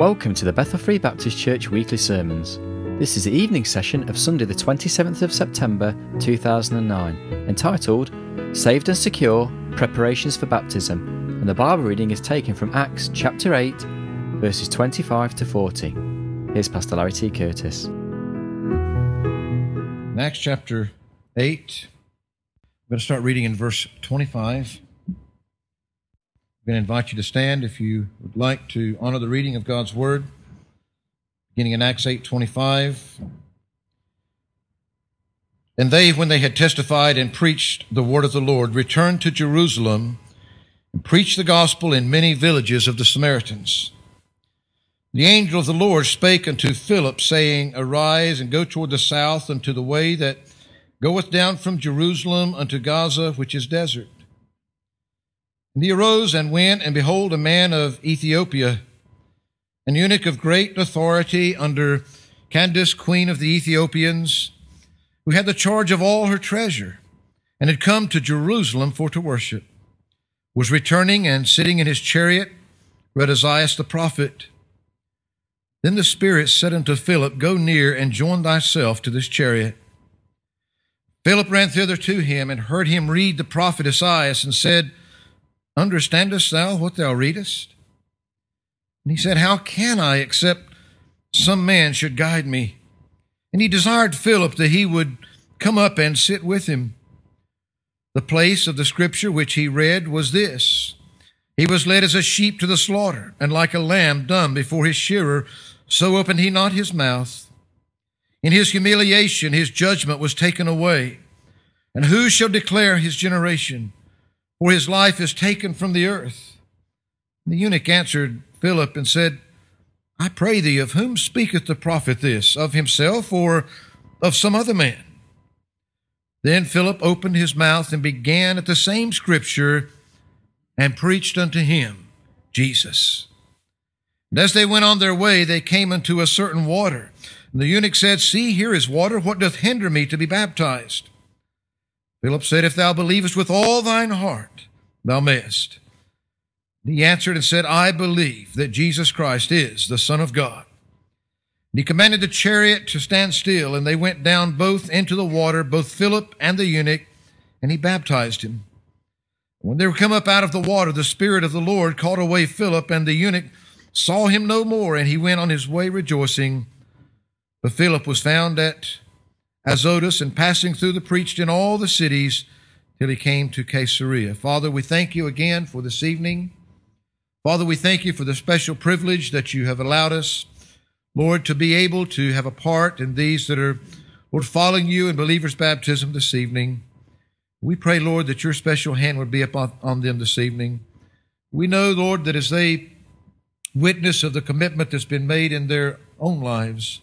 Welcome to the Bethel Free Baptist Church weekly sermons. This is the evening session of Sunday, the 27th of September 2009, entitled Saved and Secure Preparations for Baptism, and the Bible reading is taken from Acts chapter 8, verses 25 to 40. Here's Pastor Larry T. Curtis. In Acts chapter 8, I'm going to start reading in verse 25. I'm going to invite you to stand if you would like to honor the reading of God's word. Beginning in Acts 8:25. And they when they had testified and preached the word of the Lord returned to Jerusalem and preached the gospel in many villages of the Samaritans. The angel of the Lord spake unto Philip saying, Arise and go toward the south unto the way that goeth down from Jerusalem unto Gaza which is desert. And he arose and went, and behold, a man of Ethiopia, an eunuch of great authority under Candace, queen of the Ethiopians, who had the charge of all her treasure, and had come to Jerusalem for to worship, was returning and sitting in his chariot, read Isaiah the prophet. Then the Spirit said unto Philip, Go near and join thyself to this chariot. Philip ran thither to him and heard him read the prophet Isaiah and said, Understandest thou what thou readest? And he said, How can I, except some man should guide me? And he desired Philip that he would come up and sit with him. The place of the scripture which he read was this He was led as a sheep to the slaughter, and like a lamb dumb before his shearer, so opened he not his mouth. In his humiliation, his judgment was taken away. And who shall declare his generation? For his life is taken from the earth. The eunuch answered Philip and said, I pray thee, of whom speaketh the prophet this, of himself or of some other man? Then Philip opened his mouth and began at the same scripture and preached unto him Jesus. And as they went on their way, they came unto a certain water. And the eunuch said, See, here is water. What doth hinder me to be baptized? Philip said, If thou believest with all thine heart, thou mayest. He answered and said, I believe that Jesus Christ is the Son of God. And he commanded the chariot to stand still, and they went down both into the water, both Philip and the eunuch, and he baptized him. When they were come up out of the water, the Spirit of the Lord called away Philip, and the eunuch saw him no more, and he went on his way rejoicing. But Philip was found at Azotus, and passing through the preached in all the cities till he came to Caesarea. Father, we thank you again for this evening. Father, we thank you for the special privilege that you have allowed us, Lord, to be able to have a part in these that are, Lord, following you in believers' baptism this evening. We pray, Lord, that your special hand would be upon on them this evening. We know, Lord, that as they witness of the commitment that's been made in their own lives,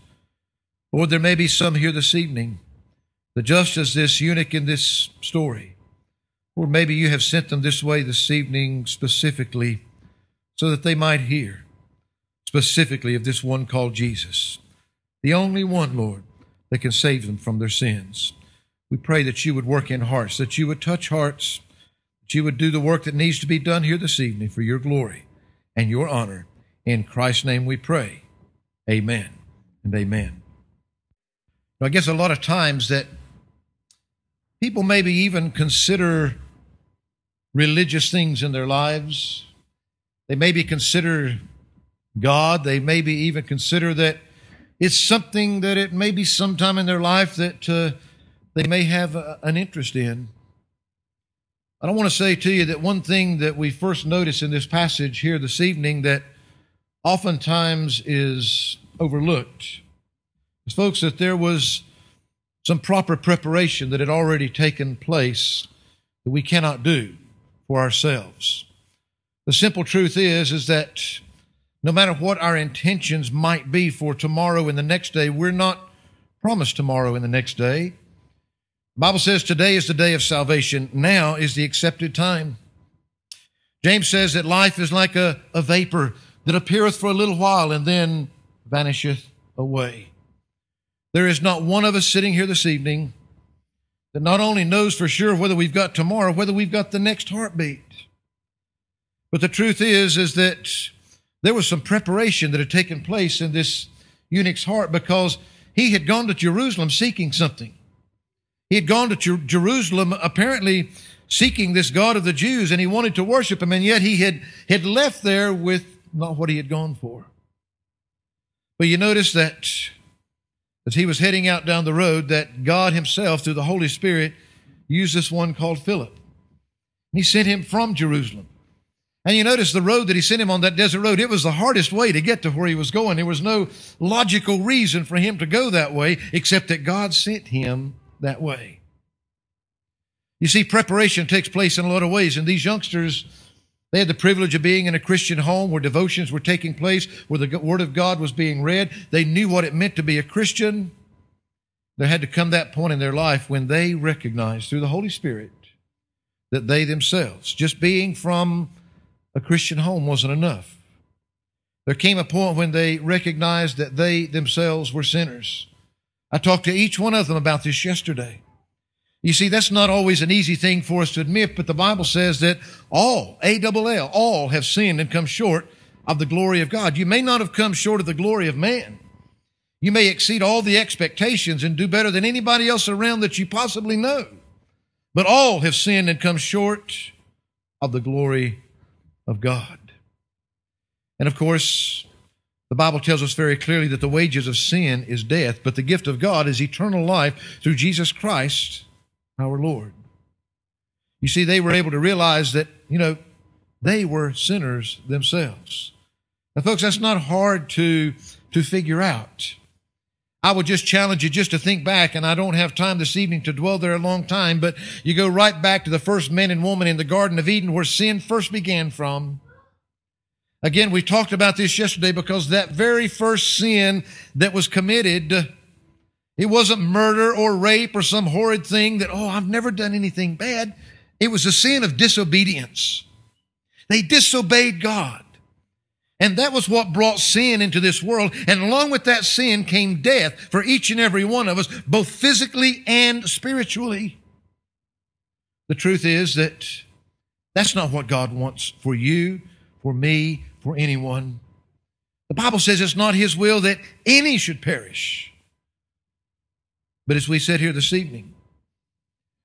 Lord, there may be some here this evening that just as this eunuch in this story, or maybe you have sent them this way this evening specifically so that they might hear specifically of this one called Jesus, the only one, Lord, that can save them from their sins. We pray that you would work in hearts, that you would touch hearts, that you would do the work that needs to be done here this evening for your glory and your honor. In Christ's name we pray. Amen and amen. I guess a lot of times that people maybe even consider religious things in their lives. They maybe consider God. They maybe even consider that it's something that it may be sometime in their life that uh, they may have a, an interest in. I don't want to say to you that one thing that we first notice in this passage here this evening that oftentimes is overlooked is, folks, that there was some proper preparation that had already taken place that we cannot do for ourselves. The simple truth is, is that no matter what our intentions might be for tomorrow and the next day, we're not promised tomorrow and the next day. The Bible says today is the day of salvation. Now is the accepted time. James says that life is like a, a vapor that appeareth for a little while and then vanisheth away. There is not one of us sitting here this evening that not only knows for sure whether we've got tomorrow, whether we've got the next heartbeat. But the truth is, is that there was some preparation that had taken place in this eunuch's heart because he had gone to Jerusalem seeking something. He had gone to Jer- Jerusalem apparently seeking this God of the Jews and he wanted to worship him, and yet he had, had left there with not what he had gone for. But you notice that as he was heading out down the road, that God himself, through the Holy Spirit, used this one called Philip. And he sent him from Jerusalem. And you notice the road that he sent him on that desert road, it was the hardest way to get to where he was going. There was no logical reason for him to go that way, except that God sent him that way. You see, preparation takes place in a lot of ways, and these youngsters, they had the privilege of being in a Christian home where devotions were taking place, where the Word of God was being read. They knew what it meant to be a Christian. There had to come that point in their life when they recognized through the Holy Spirit that they themselves, just being from a Christian home wasn't enough. There came a point when they recognized that they themselves were sinners. I talked to each one of them about this yesterday. You see, that's not always an easy thing for us to admit, but the Bible says that all, A-double-L, all have sinned and come short of the glory of God. You may not have come short of the glory of man. You may exceed all the expectations and do better than anybody else around that you possibly know. But all have sinned and come short of the glory of God. And of course, the Bible tells us very clearly that the wages of sin is death, but the gift of God is eternal life through Jesus Christ, our Lord. You see, they were able to realize that, you know, they were sinners themselves. Now, folks, that's not hard to, to figure out. I would just challenge you just to think back, and I don't have time this evening to dwell there a long time, but you go right back to the first man and woman in the Garden of Eden where sin first began from. Again, we talked about this yesterday because that very first sin that was committed, it wasn't murder or rape or some horrid thing that, oh, I've never done anything bad. It was a sin of disobedience. They disobeyed God. And that was what brought sin into this world. And along with that sin came death for each and every one of us, both physically and spiritually. The truth is that that's not what God wants for you, for me, for anyone. The Bible says it's not His will that any should perish. But as we sit here this evening,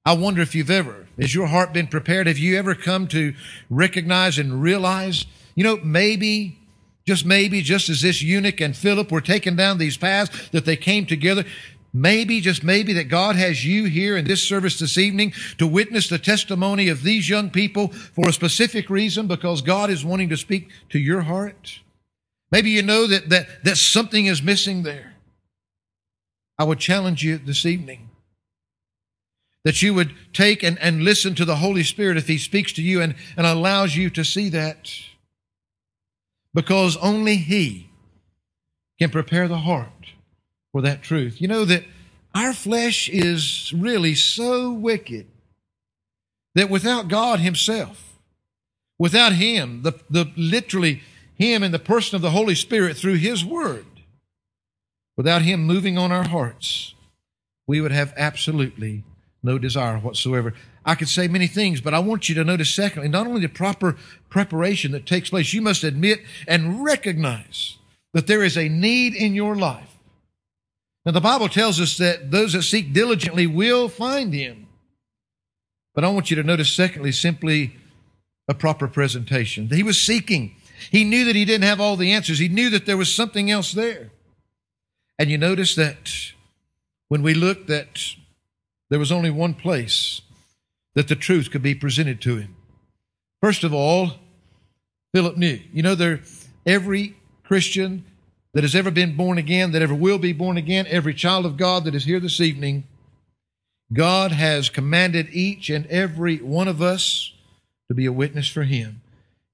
I wonder if you've ever, has your heart been prepared? Have you ever come to recognize and realize, you know, maybe just maybe, just as this eunuch and Philip were taking down these paths, that they came together. Maybe, just maybe, that God has you here in this service this evening to witness the testimony of these young people for a specific reason because God is wanting to speak to your heart. Maybe you know that, that, that something is missing there. I would challenge you this evening that you would take and, and listen to the Holy Spirit if He speaks to you and, and allows you to see that because only He can prepare the heart for that truth. You know that our flesh is really so wicked that without God Himself, without Him, the, the literally Him and the person of the Holy Spirit through His Word, without Him moving on our hearts, we would have absolutely no desire whatsoever. I could say many things, but I want you to notice, secondly, not only the proper preparation that takes place, you must admit and recognize that there is a need in your life. Now, the Bible tells us that those that seek diligently will find Him. But I want you to notice, secondly, simply a proper presentation. He was seeking. He knew that he didn't have all the answers. He knew that there was something else there. And you notice that when we look that there was only one place that the truth could be presented to him. First of all, Philip knew. You know, there every Christian that has ever been born again, that ever will be born again, every child of God that is here this evening, God has commanded each and every one of us to be a witness for Him.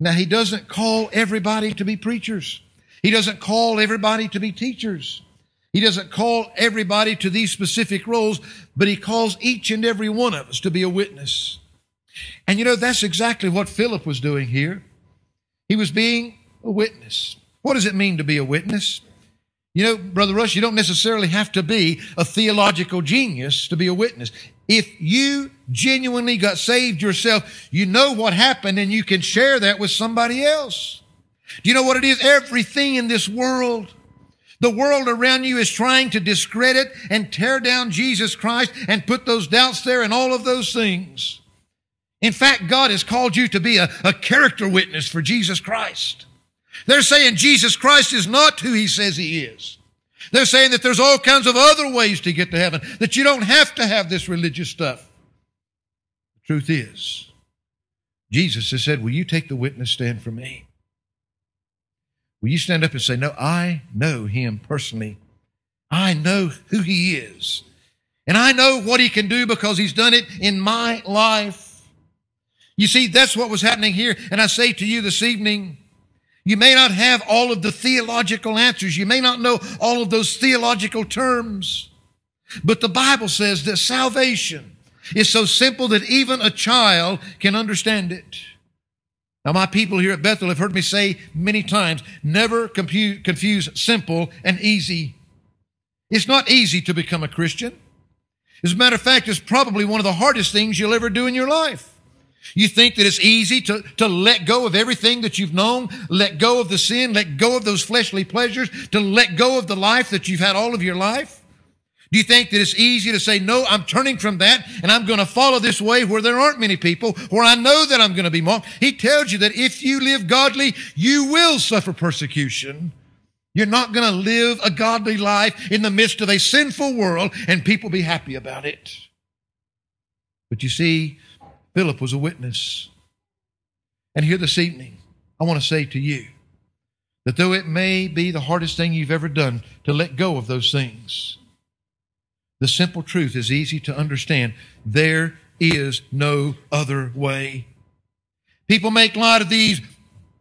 Now, He doesn't call everybody to be preachers. He doesn't call everybody to be teachers. He doesn't call everybody to these specific roles, but he calls each and every one of us to be a witness. And you know, that's exactly what Philip was doing here. He was being a witness. What does it mean to be a witness? You know, Brother Rush, you don't necessarily have to be a theological genius to be a witness. If you genuinely got saved yourself, you know what happened and you can share that with somebody else. Do you know what it is? Everything in this world, the world around you is trying to discredit and tear down Jesus Christ and put those doubts there and all of those things. In fact, God has called you to be a, a character witness for Jesus Christ. They're saying Jesus Christ is not who he says he is. They're saying that there's all kinds of other ways to get to heaven, that you don't have to have this religious stuff. The truth is, Jesus has said, Will you take the witness stand for me? Will you stand up and say, No, I know him personally. I know who he is. And I know what he can do because he's done it in my life. You see, that's what was happening here. And I say to you this evening, you may not have all of the theological answers. You may not know all of those theological terms. But the Bible says that salvation is so simple that even a child can understand it. Now, my people here at Bethel have heard me say many times, never confuse simple and easy. It's not easy to become a Christian. As a matter of fact, it's probably one of the hardest things you'll ever do in your life. You think that it's easy to, to let go of everything that you've known, let go of the sin, let go of those fleshly pleasures, to let go of the life that you've had all of your life? Do you think that it's easy to say, no, I'm turning from that and I'm going to follow this way where there aren't many people, where I know that I'm going to be mocked? He tells you that if you live godly, you will suffer persecution. You're not going to live a godly life in the midst of a sinful world and people be happy about it. But you see, Philip was a witness. And here this evening, I want to say to you that though it may be the hardest thing you've ever done to let go of those things, the simple truth is easy to understand. There is no other way. People make light of these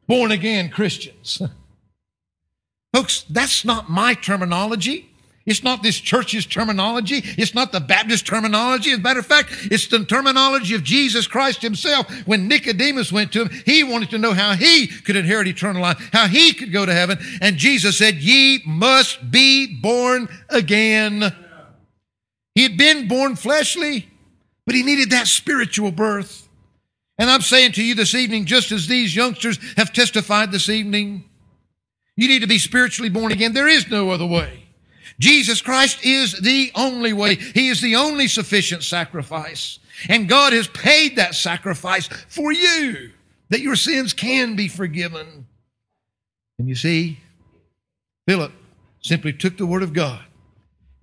born again Christians. Folks, that's not my terminology. It's not this church's terminology. It's not the Baptist terminology. As a matter of fact, it's the terminology of Jesus Christ himself. When Nicodemus went to him, he wanted to know how he could inherit eternal life, how he could go to heaven. And Jesus said, ye must be born again. He had been born fleshly, but he needed that spiritual birth. And I'm saying to you this evening, just as these youngsters have testified this evening, you need to be spiritually born again. There is no other way. Jesus Christ is the only way. He is the only sufficient sacrifice. And God has paid that sacrifice for you that your sins can be forgiven. And you see, Philip simply took the word of God.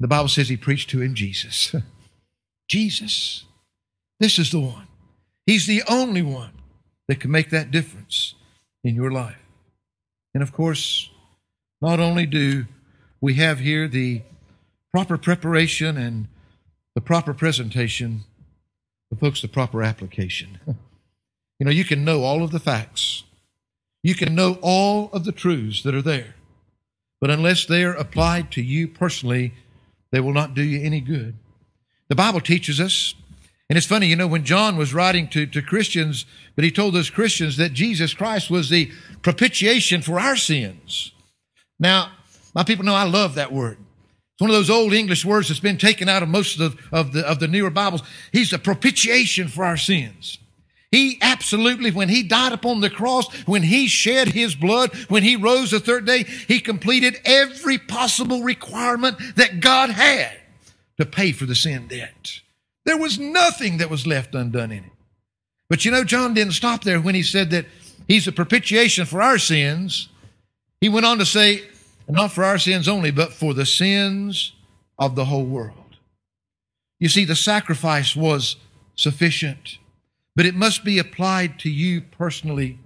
The Bible says he preached to him Jesus. Jesus. This is the one. He's the only one that can make that difference in your life. And of course, not only do we have here the proper preparation and the proper presentation, but folks, the proper application. you know, you can know all of the facts. You can know all of the truths that are there. But unless they are applied to you personally, they will not do you any good. The Bible teaches us, and it's funny, you know, when John was writing to, to Christians, but he told those Christians that Jesus Christ was the propitiation for our sins. Now, my people know I love that word. It's one of those old English words that's been taken out of most of the, of the, of the newer Bibles. He's a propitiation for our sins. He absolutely, when he died upon the cross, when he shed his blood, when he rose the third day, he completed every possible requirement that God had to pay for the sin debt. There was nothing that was left undone in it. But you know, John didn't stop there when he said that he's a propitiation for our sins. He went on to say, not for our sins only, but for the sins of the whole world. You see, the sacrifice was sufficient, but it must be applied to you personally.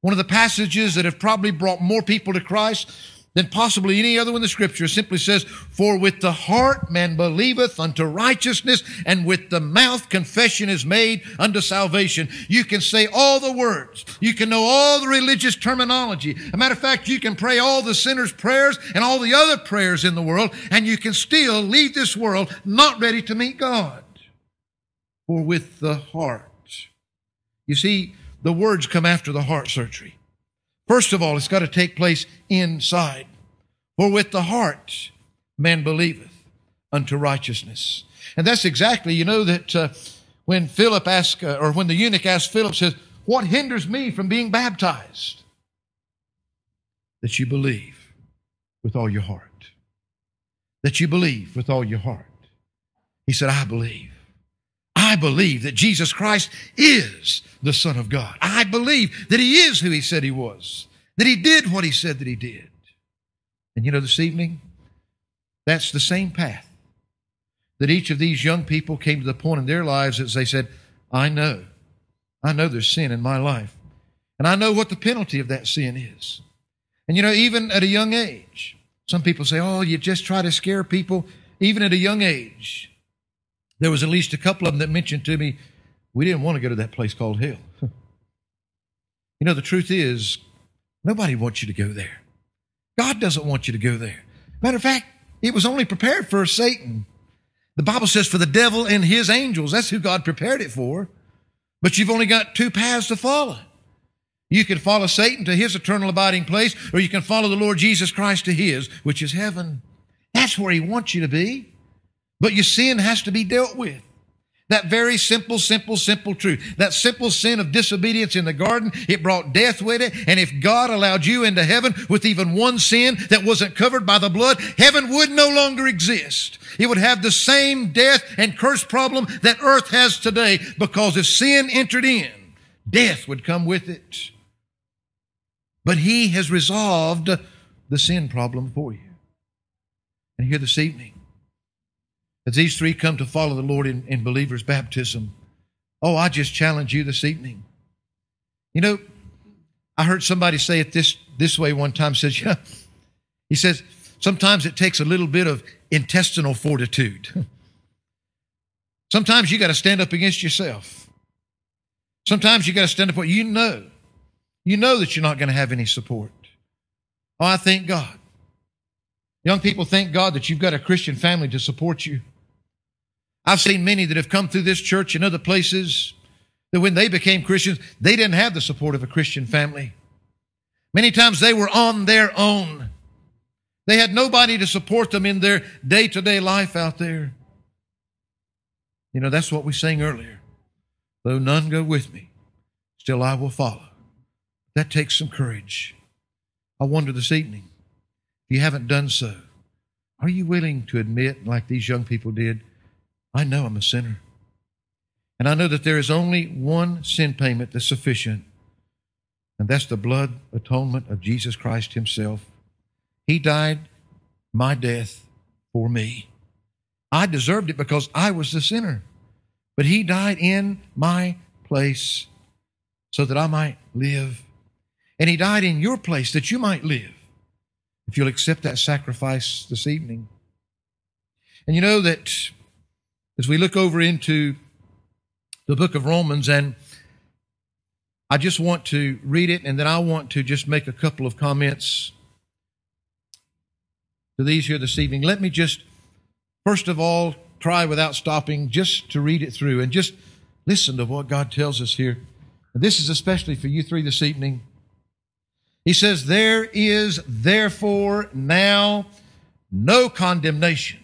One of the passages that have probably brought more people to Christ than possibly any other in the scripture simply says, For with the heart man believeth unto righteousness, and with the mouth confession is made unto salvation. You can say all the words. You can know all the religious terminology. a matter of fact, you can pray all the sinner's prayers and all the other prayers in the world, and you can still leave this world not ready to meet God. For with the heart. You see, the words come after the heart surgery. First of all, it's got to take place inside. For with the heart man believeth unto righteousness. And that's exactly, you know, that uh, when Philip asked, uh, or when the eunuch asked Philip, says, What hinders me from being baptized? that you believe with all your heart. That you believe with all your heart. He said, I believe. I believe that Jesus Christ is the Son of God. I believe that He is who He said He was, that He did what He said that He did. And you know, this evening, that's the same path that each of these young people came to the point in their lives as they said, I know. I know there's sin in my life. And I know what the penalty of that sin is. And you know, even at a young age, some people say, oh, you just try to scare people. Even at a young age, there was at least a couple of them that mentioned to me, we didn't want to go to that place called hell. you know, the truth is, nobody wants you to go there. God doesn't want you to go there. Matter of fact, it was only prepared for Satan. The Bible says for the devil and his angels. That's who God prepared it for. But you've only got two paths to follow. You can follow Satan to his eternal abiding place, or you can follow the Lord Jesus Christ to his, which is heaven. That's where he wants you to be. But your sin has to be dealt with. That very simple, simple, simple truth. That simple sin of disobedience in the garden, it brought death with it. And if God allowed you into heaven with even one sin that wasn't covered by the blood, heaven would no longer exist. It would have the same death and curse problem that earth has today because if sin entered in, death would come with it. But He has resolved the sin problem for you. And here this evening, as these three come to follow the Lord in, in believers' baptism, oh, I just challenge you this evening. You know, I heard somebody say it this, this way one time, says, yeah, he says, sometimes it takes a little bit of intestinal fortitude. sometimes you got to stand up against yourself. Sometimes you got to stand up, you know, you know that you're not going to have any support. Oh, I thank God. Young people, thank God that you've got a Christian family to support you. I've seen many that have come through this church and other places that when they became Christians, they didn't have the support of a Christian family. Many times they were on their own. They had nobody to support them in their day to day life out there. You know, that's what we sang earlier. Though none go with me, still I will follow. That takes some courage. I wonder this evening, if you haven't done so, are you willing to admit, like these young people did, I know I'm a sinner. And I know that there is only one sin payment that's sufficient, and that's the blood atonement of Jesus Christ Himself. He died my death for me. I deserved it because I was the sinner, but He died in my place so that I might live. And He died in your place that you might live if you'll accept that sacrifice this evening. And you know that as we look over into the book of Romans, and I just want to read it, and then I want to just make a couple of comments to these here this evening. Let me just, first of all, try without stopping just to read it through and just listen to what God tells us here. And this is especially for you three this evening. He says, There is therefore now no condemnation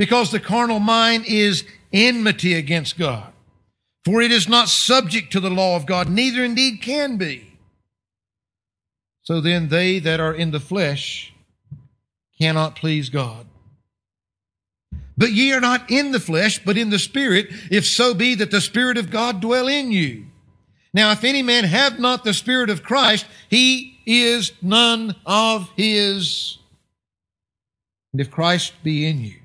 Because the carnal mind is enmity against God. For it is not subject to the law of God, neither indeed can be. So then they that are in the flesh cannot please God. But ye are not in the flesh, but in the Spirit, if so be that the Spirit of God dwell in you. Now, if any man have not the Spirit of Christ, he is none of his. And if Christ be in you,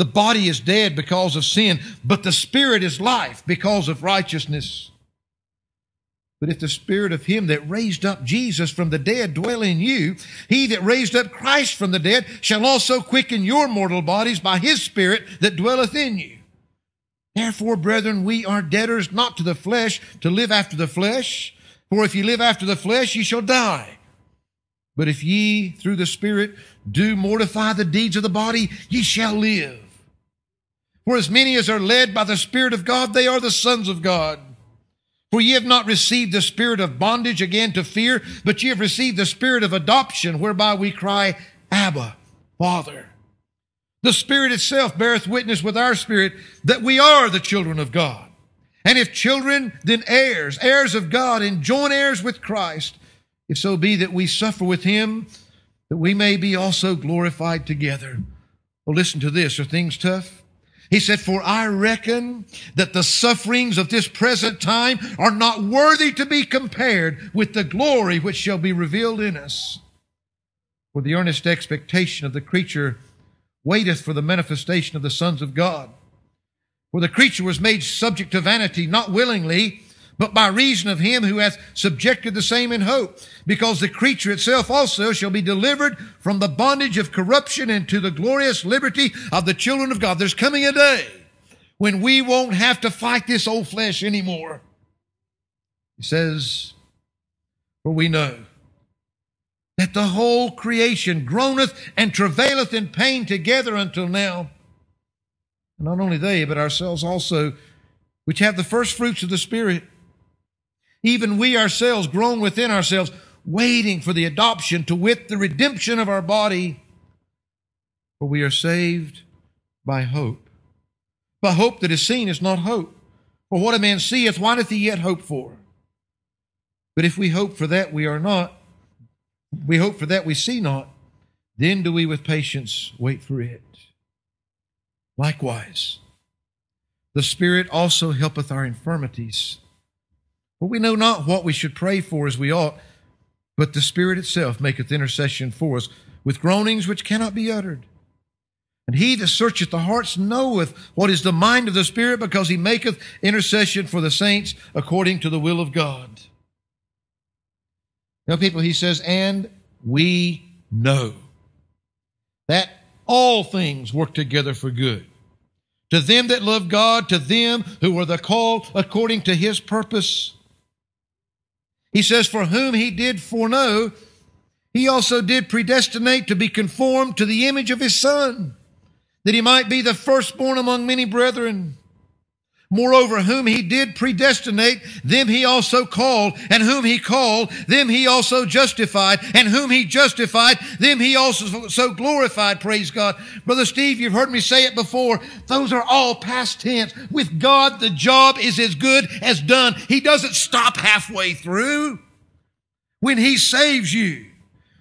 The body is dead because of sin, but the spirit is life because of righteousness. But if the spirit of him that raised up Jesus from the dead dwell in you, he that raised up Christ from the dead shall also quicken your mortal bodies by his spirit that dwelleth in you. Therefore, brethren, we are debtors not to the flesh to live after the flesh. For if ye live after the flesh, ye shall die. But if ye through the Spirit do mortify the deeds of the body, ye shall live. For as many as are led by the Spirit of God, they are the sons of God. For ye have not received the spirit of bondage again to fear, but ye have received the spirit of adoption, whereby we cry, Abba, Father. The Spirit itself beareth witness with our spirit that we are the children of God. And if children, then heirs, heirs of God, and joint heirs with Christ, if so be that we suffer with him, that we may be also glorified together. Well, listen to this. Are things tough? He said, For I reckon that the sufferings of this present time are not worthy to be compared with the glory which shall be revealed in us. For the earnest expectation of the creature waiteth for the manifestation of the sons of God. For the creature was made subject to vanity, not willingly, but by reason of him who hath subjected the same in hope, because the creature itself also shall be delivered from the bondage of corruption into the glorious liberty of the children of God. There's coming a day when we won't have to fight this old flesh anymore. He says, For we know that the whole creation groaneth and travaileth in pain together until now. Not only they, but ourselves also, which have the first fruits of the Spirit. Even we ourselves groan within ourselves, waiting for the adoption to wit the redemption of our body. For we are saved by hope. But hope that is seen is not hope. For what a man seeth, why doth he yet hope for? But if we hope for that we are not, we hope for that we see not, then do we with patience wait for it. Likewise, the Spirit also helpeth our infirmities. For we know not what we should pray for as we ought, but the Spirit itself maketh intercession for us with groanings which cannot be uttered. And he that searcheth the hearts knoweth what is the mind of the Spirit, because he maketh intercession for the saints according to the will of God. Now, people, he says, and we know that all things work together for good. To them that love God, to them who are the called according to his purpose. He says, For whom he did foreknow, he also did predestinate to be conformed to the image of his Son, that he might be the firstborn among many brethren. Moreover, whom he did predestinate, them he also called, and whom he called, them he also justified, and whom he justified, them he also so glorified. Praise God. Brother Steve, you've heard me say it before. Those are all past tense. With God, the job is as good as done. He doesn't stop halfway through. When he saves you,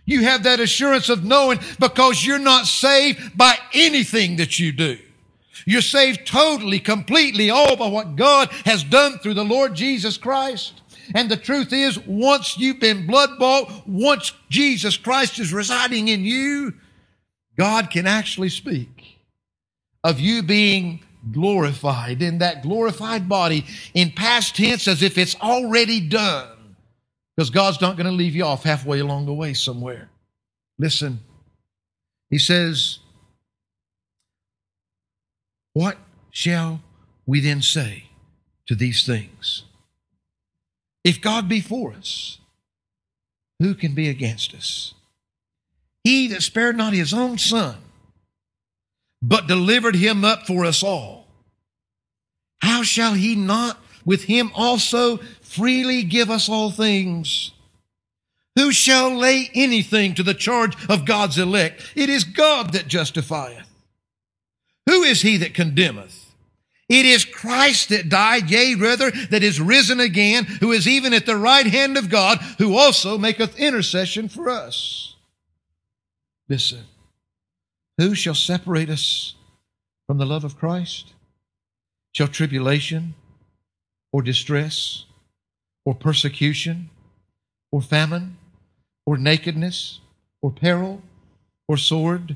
you have that assurance of knowing because you're not saved by anything that you do. You're saved totally, completely, all by what God has done through the Lord Jesus Christ. And the truth is, once you've been blood bought, once Jesus Christ is residing in you, God can actually speak of you being glorified in that glorified body in past tense as if it's already done. Because God's not going to leave you off halfway along the way somewhere. Listen, He says, what shall we then say to these things? If God be for us, who can be against us? He that spared not his own son, but delivered him up for us all, how shall he not with him also freely give us all things? Who shall lay anything to the charge of God's elect? It is God that justifieth. Who is he that condemneth? It is Christ that died, yea, rather, that is risen again, who is even at the right hand of God, who also maketh intercession for us. Listen, who shall separate us from the love of Christ? Shall tribulation, or distress, or persecution, or famine, or nakedness, or peril, or sword?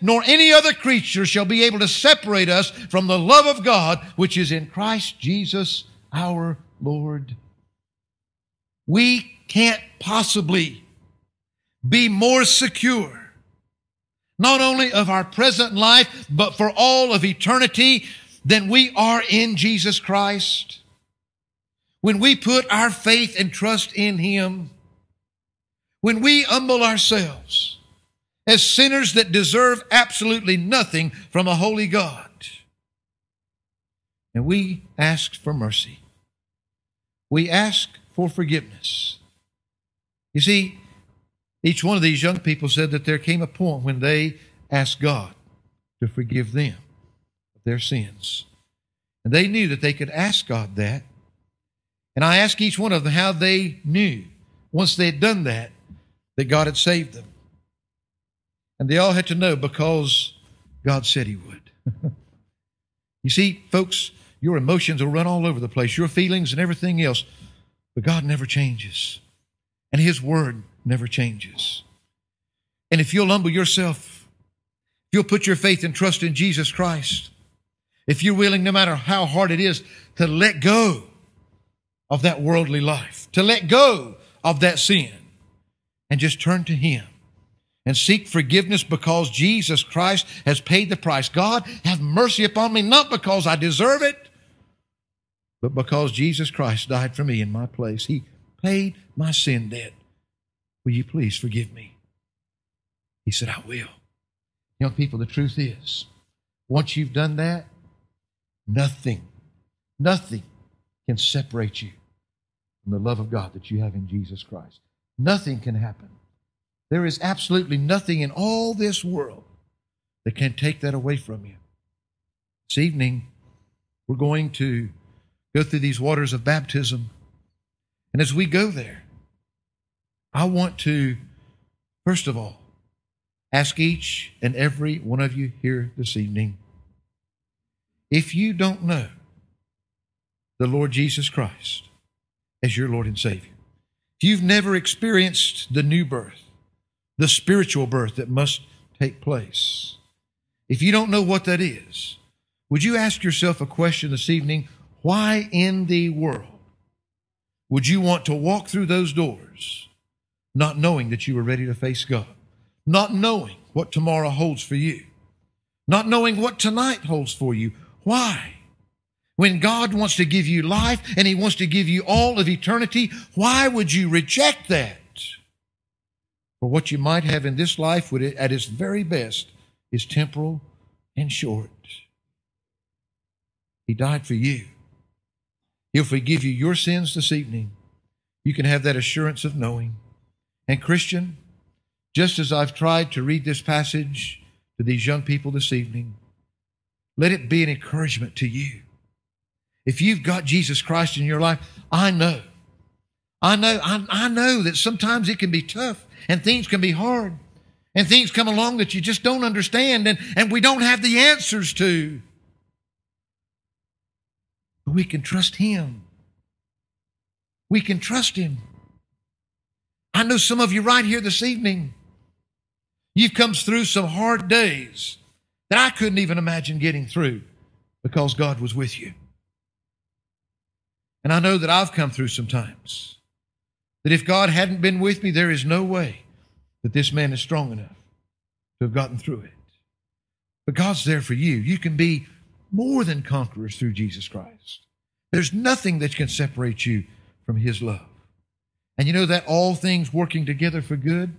nor any other creature shall be able to separate us from the love of God which is in Christ Jesus our Lord. We can't possibly be more secure, not only of our present life, but for all of eternity than we are in Jesus Christ. When we put our faith and trust in Him, when we humble ourselves as sinners that deserve absolutely nothing from a holy God, and we ask for mercy, we ask for forgiveness. You see, each one of these young people said that there came a point when they asked God to forgive them of their sins. And they knew that they could ask God that and I asked each one of them how they knew, once they had done that, that God had saved them. And they all had to know because God said He would. you see, folks, your emotions will run all over the place, your feelings and everything else, but God never changes. And His Word never changes. And if you'll humble yourself, if you'll put your faith and trust in Jesus Christ, if you're willing, no matter how hard it is, to let go of that worldly life, to let go of that sin and just turn to Him and seek forgiveness because Jesus Christ has paid the price. God, have mercy upon me, not because I deserve it, but because Jesus Christ died for me in my place. He paid my sin debt. Will you please forgive me? He said, I will. Young people, the truth is, once you've done that, nothing, nothing can separate you from the love of God that you have in Jesus Christ. Nothing can happen. There is absolutely nothing in all this world that can take that away from you. This evening, we're going to go through these waters of baptism. And as we go there, I want to, first of all, ask each and every one of you here this evening if you don't know the Lord Jesus Christ, as your Lord and Savior. If you've never experienced the new birth, the spiritual birth that must take place, if you don't know what that is, would you ask yourself a question this evening? Why in the world would you want to walk through those doors not knowing that you were ready to face God, not knowing what tomorrow holds for you, not knowing what tonight holds for you? Why? When God wants to give you life and He wants to give you all of eternity, why would you reject that? For what you might have in this life at its very best, is temporal and short. He died for you. He'll forgive you your sins this evening. You can have that assurance of knowing. And, Christian, just as I've tried to read this passage to these young people this evening, let it be an encouragement to you. If you've got Jesus Christ in your life, I know. I know, I, I know that sometimes it can be tough and things can be hard and things come along that you just don't understand and, and we don't have the answers to. But we can trust Him. We can trust Him. I know some of you right here this evening, you've come through some hard days that I couldn't even imagine getting through because God was with you. And I know that I've come through some times that if God hadn't been with me, there is no way that this man is strong enough to have gotten through it. But God's there for you. You can be more than conquerors through Jesus Christ. There's nothing that can separate you from His love. And you know that all things working together for good,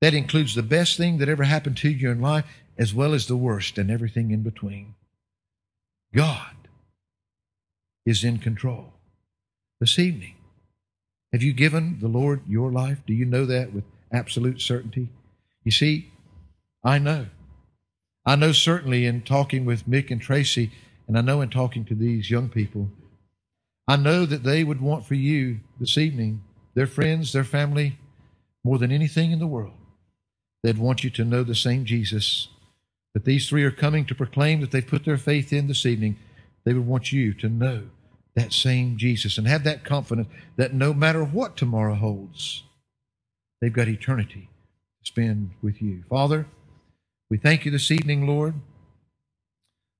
that includes the best thing that ever happened to you in life, as well as the worst and everything in between. God is in control. This evening, have you given the Lord your life? Do you know that with absolute certainty? You see, I know. I know certainly in talking with Mick and Tracy And I know in talking to these young people, I know that they would want for you this evening, their friends, their family, more than anything in the world. They'd want you to know the same Jesus that these three are coming to proclaim that they've put their faith in this evening. They would want you to know that same Jesus and have that confidence that no matter what tomorrow holds, they've got eternity to spend with you. Father, we thank you this evening, Lord.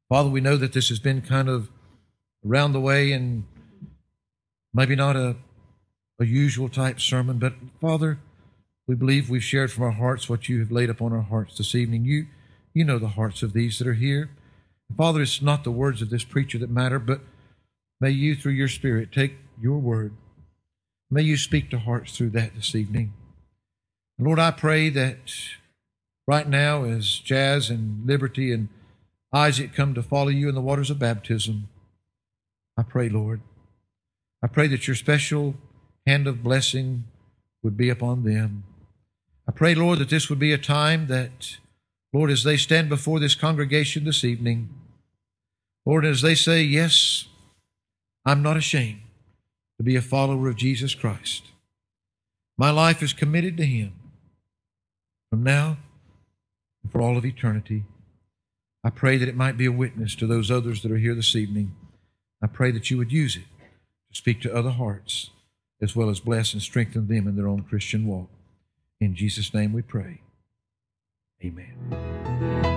Father, we know that this has been kind of around the way and maybe not a, a usual type sermon, but Father, we believe we've shared from our hearts what you have laid upon our hearts this evening. You, you know the hearts of these that are here. Father, it's not the words of this preacher that matter, but may you, through your Spirit, take your word. May you speak to hearts through that this evening. Lord, I pray that right now, as Jazz and Liberty and Isaac come to follow you in the waters of baptism, I pray, Lord, I pray that your special hand of blessing would be upon them. I pray, Lord, that this would be a time that, Lord, as they stand before this congregation this evening, Lord, as they say, Yes, I'm not ashamed to be a follower of Jesus Christ. My life is committed to Him. From now and for all of eternity, I pray that it might be a witness to those others that are here this evening. I pray that you would use it to speak to other hearts as well as bless and strengthen them in their own Christian walk. In Jesus' name we pray. Amen.